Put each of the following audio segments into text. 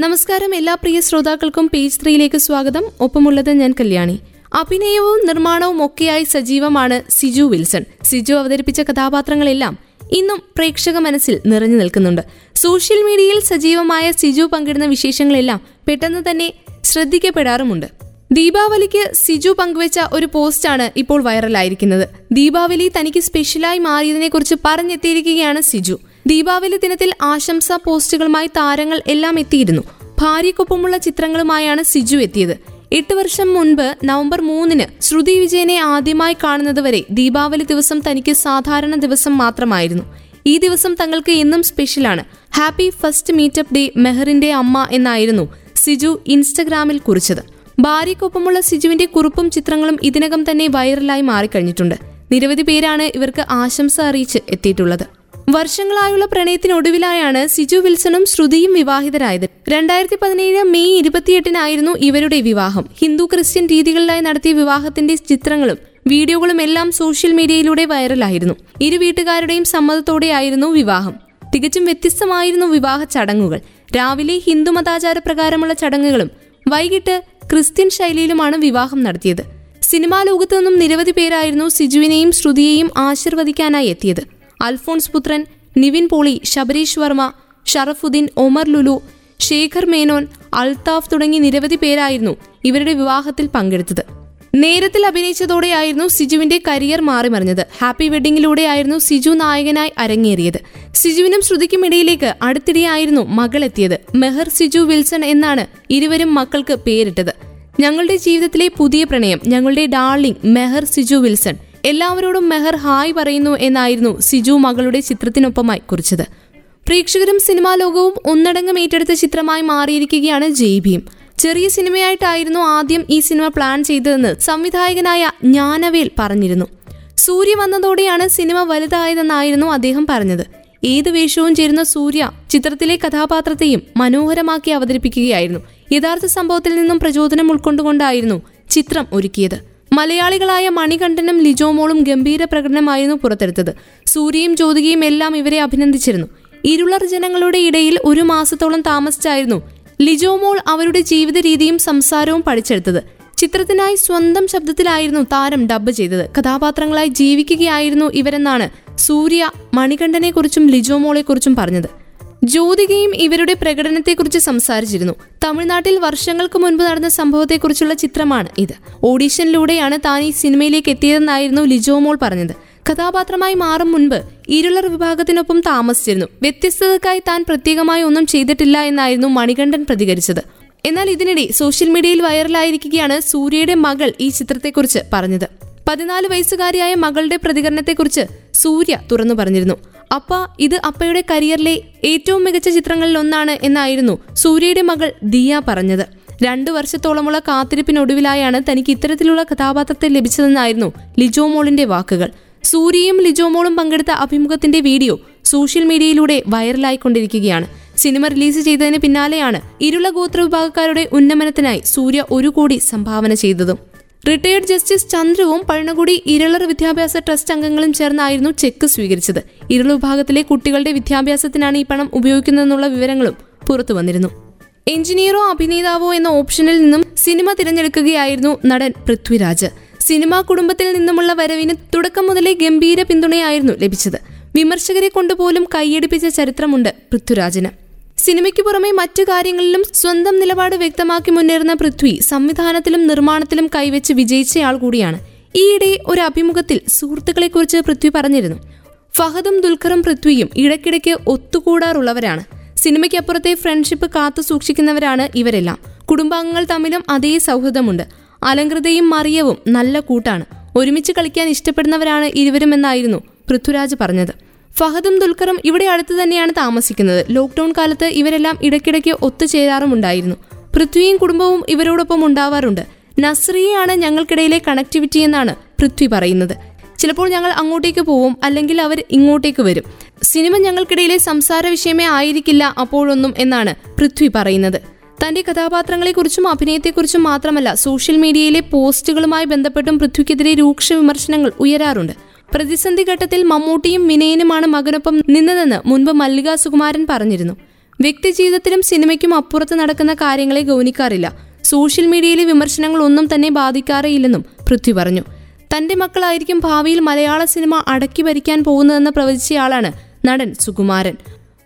നമസ്കാരം എല്ലാ പ്രിയ ശ്രോതാക്കൾക്കും പേജ് ത്രീയിലേക്ക് സ്വാഗതം. ഒപ്പമുള്ളത് ഞാൻ കല്യാണി. അഭിനയവും നിർമ്മാണവും ഒക്കെയായി സജീവമാണ് സിജു വിൽസൺ. സിജു അവതരിപ്പിച്ച കഥാപാത്രങ്ങളെല്ലാം ഇന്നും പ്രേക്ഷക മനസ്സിൽ നിറഞ്ഞു നിൽക്കുന്നുണ്ട്. സോഷ്യൽ മീഡിയയിൽ സജീവമായ സിജു പങ്കിടുന്ന വിശേഷങ്ങളെല്ലാം പെട്ടെന്ന് തന്നെ ശ്രദ്ധിക്കപ്പെടാറുമുണ്ട്. ദീപാവലിക്ക് സിജു പങ്കുവച്ച ഒരു പോസ്റ്റാണ് ഇപ്പോൾ വൈറലായിരിക്കുന്നത്. ദീപാവലി തനിക്ക് സ്പെഷ്യലായി മാറിയതിനെക്കുറിച്ച് പറഞ്ഞെത്തിയിരിക്കുകയാണ് സിജു. ദീപാവലി ദിനത്തിൽ ആശംസാ പോസ്റ്റുകളുമായി താരങ്ങൾ എല്ലാം എത്തിയിരുന്നു. ഭാര്യയ്ക്കൊപ്പമുള്ള ചിത്രങ്ങളുമായാണ് സിജു എത്തിയത്. എട്ട് വർഷം മുൻപ് നവംബർ മൂന്നിന് ശ്രുതി വിജയനെ ആദ്യമായി കാണുന്നതുവരെ ദീപാവലി ദിവസം തനിക്ക് സാധാരണ ദിവസം മാത്രമായിരുന്നു. ഈ ദിവസം തങ്ങൾക്ക് എന്നും സ്പെഷ്യലാണ്. ഹാപ്പി ഫസ്റ്റ് മീറ്റപ്പ് ഡേ മെഹറിന്റെ അമ്മ എന്നായിരുന്നു സിജു ഇൻസ്റ്റഗ്രാമിൽ കുറിച്ചത്. ഭാര്യയ്ക്കൊപ്പമുള്ള സിജുവിന്റെ കുറിപ്പും ചിത്രങ്ങളും ഇതിനകം തന്നെ വൈറലായി മാറിക്കഴിഞ്ഞിട്ടുണ്ട്. നിരവധി പേരാണ് ഇവർക്ക് ആശംസ അറിയിച്ച് എത്തിയിട്ടുള്ളത്. വർഷങ്ങളായുള്ള പ്രണയത്തിനൊടുവിലായാണ് സിജു വിൽസണും ശ്രുതിയും വിവാഹിതരായത്. രണ്ടായിരത്തി പതിനേഴ് മെയ് ഇരുപത്തിയെട്ടിനായിരുന്നു ഇവരുടെ വിവാഹം. ഹിന്ദു ക്രിസ്ത്യൻ രീതികളിലായി നടത്തിയ വിവാഹത്തിന്റെ ചിത്രങ്ങളും വീഡിയോകളും എല്ലാം സോഷ്യൽ മീഡിയയിലൂടെ വൈറലായിരുന്നു. ഇരു വീട്ടുകാരുടെയും സമ്മതത്തോടെയായിരുന്നു വിവാഹം. തികച്ചും വ്യത്യസ്തമായിരുന്നു വിവാഹ ചടങ്ങുകൾ. രാവിലെ ഹിന്ദു മതാചാര പ്രകാരമുള്ള ചടങ്ങുകളും വൈകിട്ട് ക്രിസ്ത്യൻ ശൈലിയിലുമാണ് വിവാഹം നടത്തിയത്. സിനിമാ ലോകത്തു നിന്നും നിരവധി പേരായിരുന്നു സിജുവിനെയും ശ്രുതിയെയും ആശീർവദിക്കാനായി എത്തിയത്. അൽഫോൺസ് പുത്രൻ നിവിൻ പോളി ശബരീഷ് വർമ്മ ഷറഫുദ്ദീൻ ഒമർ ലുലു ശേഖർ മേനോൻ അൽതാഫ് തുടങ്ങി നിരവധി പേരായിരുന്നു ഇവരുടെ വിവാഹത്തിൽ പങ്കെടുത്തത്. നേരത്തിൽ അഭിനയിച്ചതോടെയായിരുന്നു സിജുവിന്റെ കരിയർ മാറിമറിഞ്ഞത്. ഹാപ്പി വെഡിങ്ങിലൂടെയായിരുന്നു സിജു നായകനായി അരങ്ങേറിയത്. സിജുവിനും ശ്രുതിക്കും ഇടയിലേക്ക് അടുത്തിടെയായിരുന്നു മകൾ എത്തിയത് മെഹർ സിജു വിൽസൺ എന്നാണ് ഇരുവരും മക്കൾക്ക് പേരിട്ടത്. ഞങ്ങളുടെ ജീവിതത്തിലെ പുതിയ പ്രണയം ഞങ്ങളുടെ ഡാർലിംഗ് മെഹർ സിജു വിൽസൺ എല്ലാവരോടും മെഹർ ഹായ് പറയുന്നു എന്നായിരുന്നു സിജു മകളുടെ ചിത്രത്തിനൊപ്പമായി കുറിച്ചത്. പ്രേക്ഷകരും സിനിമാ ലോകവും ഒന്നടങ്കം ഏറ്റെടുത്ത ചിത്രമായി മാറിയിരിക്കുകയാണ് ജയ് ഭീം ചെറിയ സിനിമയായിട്ടായിരുന്നു ആദ്യം ഈ സിനിമ പ്ലാൻ ചെയ്തതെന്ന് സംവിധായകനായ ജ്ഞാനവേൽ പറഞ്ഞിരുന്നു. സൂര്യ വന്നതോടെയാണ് സിനിമ വലുതായതെന്നായിരുന്നു അദ്ദേഹം പറഞ്ഞത്. ഏത് വേഷവും ചേരുന്ന സൂര്യ ചിത്രത്തിലെ കഥാപാത്രത്തെയും മനോഹരമാക്കി അവതരിപ്പിക്കുകയായിരുന്നു. യഥാർത്ഥ സംഭവത്തിൽ നിന്നും പ്രചോദനം ഉൾക്കൊണ്ടുകൊണ്ടായിരുന്നു ചിത്രം ഒരുക്കിയത്. മലയാളികളായ മണികണ്ഠനും ലിജോമോളും ഗംഭീര പ്രകടനമായിരുന്നു പുറത്തെടുത്തത്. സൂര്യയും ജ്യോതികയും എല്ലാം ഇവരെ അഭിനന്ദിച്ചിരുന്നു. ഇരുളർ ജനങ്ങളുടെ ഇടയിൽ ഒരു മാസത്തോളം താമസിച്ചായിരുന്നു ലിജോമോൾ അവരുടെ ജീവിത രീതിയും സംസാരവും പഠിച്ചെടുത്തത്. ചിത്രത്തിനായി സ്വന്തം ശബ്ദത്തിലായിരുന്നു താരം ഡബ്ബ് ചെയ്തത്. കഥാപാത്രങ്ങളായി ജീവിക്കുകയായിരുന്നു ഇവരെന്നാണ് സൂര്യ മണികണ്ഠനെക്കുറിച്ചും ലിജോമോളെക്കുറിച്ചും പറഞ്ഞത്. ജ്യോതികയും ഇവരുടെ പ്രകടനത്തെക്കുറിച്ച് സംസാരിച്ചിരുന്നു. തമിഴ്നാട്ടിൽ വർഷങ്ങൾക്ക് മുൻപ് നടന്ന സംഭവത്തെക്കുറിച്ചുള്ള ചിത്രമാണ് ഇത്. ഓഡീഷനിലൂടെയാണ് താൻ ഈ സിനിമയിലേക്ക് എത്തിയതെന്നായിരുന്നു ലിജോമോൾ പറഞ്ഞത്. കഥാപാത്രമായി മാറും മുൻപ് ഇരുളർ വിഭാഗത്തിനൊപ്പം താമസിച്ചിരുന്നു. വ്യത്യസ്തതക്കായി താൻ പ്രത്യേകമായി ഒന്നും ചെയ്തിട്ടില്ല എന്നായിരുന്നു മണികണ്ഠൻ പ്രതികരിച്ചത്. എന്നാൽ ഇതിനിടെ സോഷ്യൽ മീഡിയയിൽ വൈറലായിരിക്കുകയാണ് സൂര്യയുടെ മകൾ ഈ ചിത്രത്തെക്കുറിച്ച് പറഞ്ഞത്. പതിനാല് വയസ്സുകാരിയായ മകളുടെ പ്രതികരണത്തെക്കുറിച്ച് സൂര്യ തുറന്നു പറഞ്ഞിരുന്നു. അപ്പ ഇത് അപ്പയുടെ കരിയറിലെ ഏറ്റവും മികച്ച ചിത്രങ്ങളിൽ ഒന്നാണ് എന്നായിരുന്നു സൂര്യയുടെ മകൾ ദിയ പറഞ്ഞത്. രണ്ടു വർഷത്തോളമുള്ള കാത്തിരിപ്പിനൊടുവിലായാണ് തനിക്ക് ഇത്തരത്തിലുള്ള കഥാപാത്രത്തെ ലഭിച്ചതെന്നായിരുന്നു ലിജോമോളിന്റെ വാക്കുകൾ. സൂര്യയും ലിജോമോളും പങ്കെടുത്ത അഭിമുഖത്തിന്റെ വീഡിയോ സോഷ്യൽ മീഡിയയിലൂടെ വൈറലായിക്കൊണ്ടിരിക്കുകയാണ്. സിനിമ റിലീസ് ചെയ്തതിന് പിന്നാലെയാണ് ഇരുള ഗോത്ര വിഭാഗക്കാരുടെ ഉന്നമനത്തിനായി സൂര്യ ഒരു കോടി സംഭാവന ചെയ്തതും. റിട്ടയേർഡ് ജസ്റ്റിസ് ചന്ദ്രവും പഴനകുടി ഇരളർ വിദ്യാഭ്യാസ ട്രസ്റ്റ് അംഗങ്ങളും ചേർന്നായിരുന്നു ചെക്ക് സ്വീകരിച്ചത്. ഇരുള വിഭാഗത്തിലെ കുട്ടികളുടെ വിദ്യാഭ്യാസത്തിനാണ് ഈ പണം ഉപയോഗിക്കുന്നതെന്നുള്ള വിവരങ്ങളും പുറത്തു വന്നിരുന്നു. എഞ്ചിനീയറോ അഭിനേതാവോ എന്ന ഓപ്ഷനിൽ നിന്നും സിനിമ തിരഞ്ഞെടുക്കുകയായിരുന്നു നടൻ പൃഥ്വിരാജ്. സിനിമാ കുടുംബത്തിൽ നിന്നുമുള്ള വരവിന് തുടക്കം മുതലേ ഗംഭീര പിന്തുണയായിരുന്നു ലഭിച്ചത്. വിമർശകരെ കൊണ്ടുപോലും കൈയടിപ്പിച്ച ചരിത്രമുണ്ട് പൃഥ്വിരാജിന്. സിനിമയ്ക്ക് പുറമെ മറ്റു കാര്യങ്ങളിലും സ്വന്തം നിലപാട് വ്യക്തമാക്കി മുന്നേറുന്ന പൃഥ്വി സംവിധാനത്തിലും നിർമ്മാണത്തിലും കൈവച്ച് വിജയിച്ചയാൾ കൂടിയാണ്. ഈയിടെ ഒരു അഭിമുഖത്തിൽ സുഹൃത്തുക്കളെക്കുറിച്ച് പൃഥ്വി പറഞ്ഞിരുന്നു. ഫഹദും ദുൽഖറും പൃഥ്വിയും ഇടയ്ക്കിടയ്ക്ക് ഒത്തുകൂടാറുള്ളവരാണ്. സിനിമയ്ക്കപ്പുറത്തെ ഫ്രണ്ട്ഷിപ്പ് കാത്തു സൂക്ഷിക്കുന്നവരാണ് ഇവരെല്ലാം. കുടുംബാംഗങ്ങൾ തമ്മിലും അതേ സൗഹൃദമുണ്ട്. അലങ്കൃതയും മറിയവും നല്ല കൂട്ടാണ്. ഒരുമിച്ച് കളിക്കാൻ ഇഷ്ടപ്പെടുന്നവരാണ് ഇരുവരുമെന്നായിരുന്നു പൃഥ്വിരാജ് പറഞ്ഞത്. ഫഹദും ദുൽഖറും ഇവിടെ അടുത്ത് തന്നെയാണ് താമസിക്കുന്നത്. ലോക്ക്ഡൌൺ കാലത്ത് ഇവരെല്ലാം ഇടയ്ക്കിടയ്ക്ക് ഒത്തുചേരാറുമുണ്ടായിരുന്നു. പൃഥ്വിയും കുടുംബവും ഇവരോടൊപ്പം ഉണ്ടാവാറുണ്ട്. നസ്രിയയാണ് ഞങ്ങൾക്കിടയിലെ കണക്ടിവിറ്റി എന്നാണ് പൃഥ്വി പറയുന്നത്. ചിലപ്പോൾ ഞങ്ങൾ അങ്ങോട്ടേക്ക് പോവും അല്ലെങ്കിൽ അവർ ഇങ്ങോട്ടേക്ക് വരും. സിനിമ ഞങ്ങൾക്കിടയിലെ സംസാര വിഷയമേ ആയിരിക്കില്ല അപ്പോഴൊന്നും എന്നാണ് പൃഥ്വി പറയുന്നത്. തന്റെ കഥാപാത്രങ്ങളെക്കുറിച്ചും അഭിനയത്തെക്കുറിച്ചും മാത്രമല്ല സോഷ്യൽ മീഡിയയിലെ പോസ്റ്റുകളുമായി ബന്ധപ്പെട്ടും പൃഥ്വിക്കെതിരെ രൂക്ഷ വിമർശനങ്ങൾ ഉയരാറുണ്ട്. പ്രതിസന്ധി ഘട്ടത്തിൽ മമ്മൂട്ടിയും വിനയനുമാണ് മകനൊപ്പം നിന്നതെന്ന് മുൻപ് മല്ലിക സുകുമാരൻ പറഞ്ഞിരുന്നു വ്യക്തിജീവിതത്തിലും സിനിമയ്ക്കും അപ്പുറത്ത് നടക്കുന്ന കാര്യങ്ങളെ ഗൗനിക്കാറില്ല. സോഷ്യൽ മീഡിയയിലെ വിമർശനങ്ങൾ ഒന്നും തന്നെ ബാധിക്കാറേയില്ലെന്നും പൃഥ്വി പറഞ്ഞു. തന്റെ മക്കളായിരിക്കും ഭാവിയിൽ മലയാള സിനിമ അടക്കി ഭരിക്കാൻ പോകുന്നതെന്ന് പ്രവചിച്ചയാളാണ് നടൻ സുകുമാരൻ.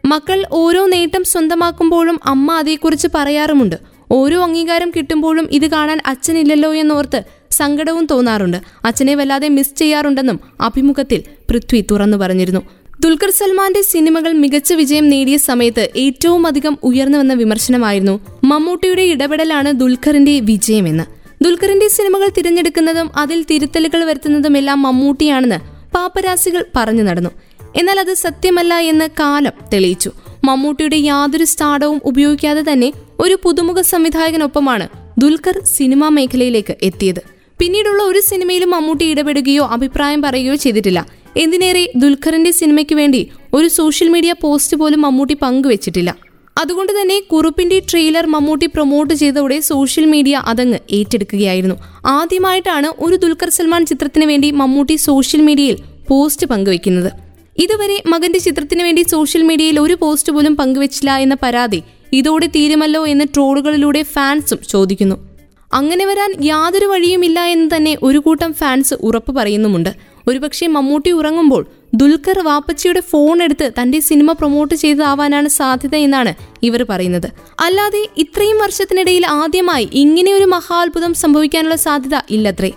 മക്കൾ ഓരോ നേട്ടം സ്വന്തമാക്കുമ്പോഴും അമ്മ അതേക്കുറിച്ച് പറയാറുമുണ്ട്. ഓരോ അംഗീകാരം കിട്ടുമ്പോഴും ഇത് കാണാൻ അച്ഛനില്ലല്ലോ എന്നോർത്ത് സങ്കടവും തോന്നാറുണ്ട്. അച്ഛനെ വല്ലാതെ മിസ് ചെയ്യാറുണ്ടെന്നും അഭിമുഖത്തിൽ പൃഥ്വി തുറന്നു പറഞ്ഞിരുന്നു. ദുൽഖർ സൽമാന്റെ സിനിമകൾ മികച്ച വിജയം നേടിയ സമയത്ത് ഏറ്റവും അധികം ഉയർന്നു വന്ന വിമർശനമായിരുന്നു മമ്മൂട്ടിയുടെ ഇടപെടലാണ് ദുൽഖറിന്റെ വിജയമെന്ന്. ദുൽഖറിന്റെ സിനിമകൾ തിരഞ്ഞെടുക്കുന്നതും അതിൽ തിരുത്തലുകൾ വരുത്തുന്നതുമെല്ലാം മമ്മൂട്ടിയാണെന്ന് പാപ്പരാസികൾ പറഞ്ഞു നടന്നു. എന്നാൽ അത് സത്യമല്ല എന്ന് കാലം തെളിയിച്ചു. മമ്മൂട്ടിയുടെ യാതൊരു സ്ഥാടവും ഉപയോഗിക്കാതെ തന്നെ ഒരു പുതുമുഖ സംവിധായകനൊപ്പമാണ് ദുൽഖർ സിനിമാ മേഖലയിലേക്ക് എത്തിയത്. പിന്നീടുള്ള ഒരു സിനിമയിലും മമ്മൂട്ടി ഇടപെടുകയോ അഭിപ്രായം പറയുകയോ ചെയ്തിട്ടില്ല. എന്തിനേറെ ദുൽഖറിന്റെ സിനിമയ്ക്ക് വേണ്ടി ഒരു സോഷ്യൽ മീഡിയ പോസ്റ്റ് പോലും മമ്മൂട്ടി പങ്കുവച്ചിട്ടില്ല. അതുകൊണ്ട് തന്നെ കുറുപ്പിന്റെ ട്രെയിലർ മമ്മൂട്ടി പ്രൊമോട്ട് ചെയ്തതോടെ സോഷ്യൽ മീഡിയ അതങ്ങ് ഏറ്റെടുക്കുകയായിരുന്നു. ആദ്യമായിട്ടാണ് ഒരു ദുൽഖർ സൽമാൻ ചിത്രത്തിന് വേണ്ടി മമ്മൂട്ടി സോഷ്യൽ മീഡിയയിൽ പോസ്റ്റ് പങ്കുവയ്ക്കുന്നത്. ഇതുവരെ മകന്റെ ചിത്രത്തിന് വേണ്ടി സോഷ്യൽ മീഡിയയിൽ ഒരു പോസ്റ്റ് പോലും പങ്കുവച്ചില്ല എന്ന പരാതി ഇതോടെ തീരുമല്ലോ എന്ന് ട്രോളുകളിലൂടെ ഫാൻസും ചോദിക്കുന്നു. അങ്ങനെ വരാൻ യാതൊരു വഴിയുമില്ല എന്ന് തന്നെ ഒരു കൂട്ടം ഫാൻസ് ഉറപ്പ് പറയുന്നുമുണ്ട്. ഒരുപക്ഷെ മമ്മൂട്ടി ഉറങ്ങുമ്പോൾ ദുൽഖർ വാപ്പച്ചിയുടെ ഫോൺ എടുത്ത് തന്റെ സിനിമ പ്രൊമോട്ട് ചെയ്തതാവാനാണ് സാധ്യത എന്നാണ് ഇവർ പറയുന്നത്. അല്ലാതെ ഇത്രയും വർഷത്തിനിടയിൽ ആദ്യമായി ഇങ്ങനെ ഒരു മഹാത്ഭുതം സംഭവിക്കാനുള്ള സാധ്യത ഇല്ലത്രേ.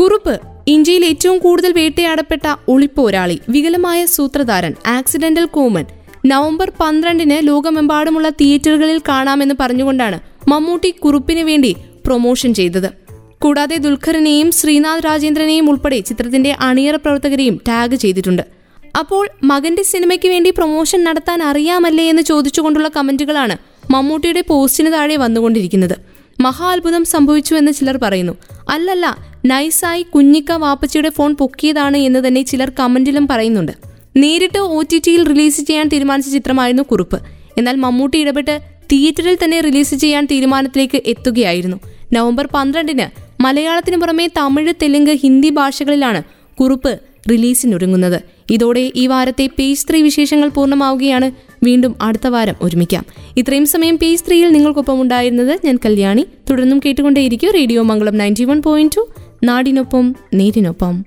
കുറുപ്പ് ഇന്ത്യയിൽ ഏറ്റവും കൂടുതൽ വേട്ടയാടപ്പെട്ട ഒളിപ്പോരാളി വികലമായ സൂത്രധാരൻ ആക്സിഡന്റൽ കോമൻ നവംബർ പന്ത്രണ്ടിന് ലോകമെമ്പാടുമുള്ള തിയേറ്ററുകളിൽ കാണാമെന്ന് പറഞ്ഞുകൊണ്ടാണ് മമ്മൂട്ടി കുറുപ്പിന് വേണ്ടി പ്രൊമോഷൻ ചെയ്തത്. കൂടാതെ ദുൽഖറിനെയും ശ്രീനാഥ് രാജേന്ദ്രനെയും ഉൾപ്പെടെ ചിത്രത്തിന്റെ അണിയറ പ്രവർത്തകരെയും ടാഗ് ചെയ്തിട്ടുണ്ട്. അപ്പോൾ മകന്റെ സിനിമയ്ക്ക് വേണ്ടി പ്രൊമോഷൻ നടത്താൻ അറിയാമല്ലേ എന്ന് ചോദിച്ചുകൊണ്ടുള്ള കമന്റുകളാണ് മമ്മൂട്ടിയുടെ പോസ്റ്റിന് താഴെ വന്നുകൊണ്ടിരിക്കുന്നത്. മഹാ അത്ഭുതം സംഭവിച്ചു എന്ന് ചിലർ പറയുന്നു. അല്ലല്ല നൈസായി കുഞ്ഞിക്ക വാപ്പച്ചിയുടെ ഫോൺ പൊക്കിയതാണ് എന്ന് തന്നെ ചിലർ കമന്റിലും പറയുന്നുണ്ട്. നേരിട്ട് ഒ ടി ടിയിൽ റിലീസ് ചെയ്യാൻ തീരുമാനിച്ച ചിത്രമായിരുന്നു കുറിപ്പ്. എന്നാൽ മമ്മൂട്ടി ഇടപെട്ട് തിയേറ്ററിൽ തന്നെ റിലീസ് ചെയ്യാൻ തീരുമാനത്തിലേക്ക് എത്തുകയായിരുന്നു. നവംബർ പന്ത്രണ്ടിന് മലയാളത്തിന് പുറമെ തമിഴ് തെലുങ്ക് ഹിന്ദി ഭാഷകളിലാണ് കുറിപ്പ് റിലീസിനൊരുങ്ങുന്നത്. ഇതോടെ ഈ വാരത്തെ പേജ് ത്രീ വിശേഷങ്ങൾ പൂർണമാവുകയാണ്. വീണ്ടും അടുത്ത വാരം ഒരുമിക്കാം. ഇത്രയും സമയം പേജ് ത്രീയിൽ നിങ്ങൾക്കൊപ്പം ഉണ്ടായിരുന്നത് ഞാൻ കല്യാണി. തുടർന്നും കേട്ടുകൊണ്ടേയിരിക്കും radio Mangalam ninety one point two. നാടിനൊപ്പം നേരിനൊപ്പം.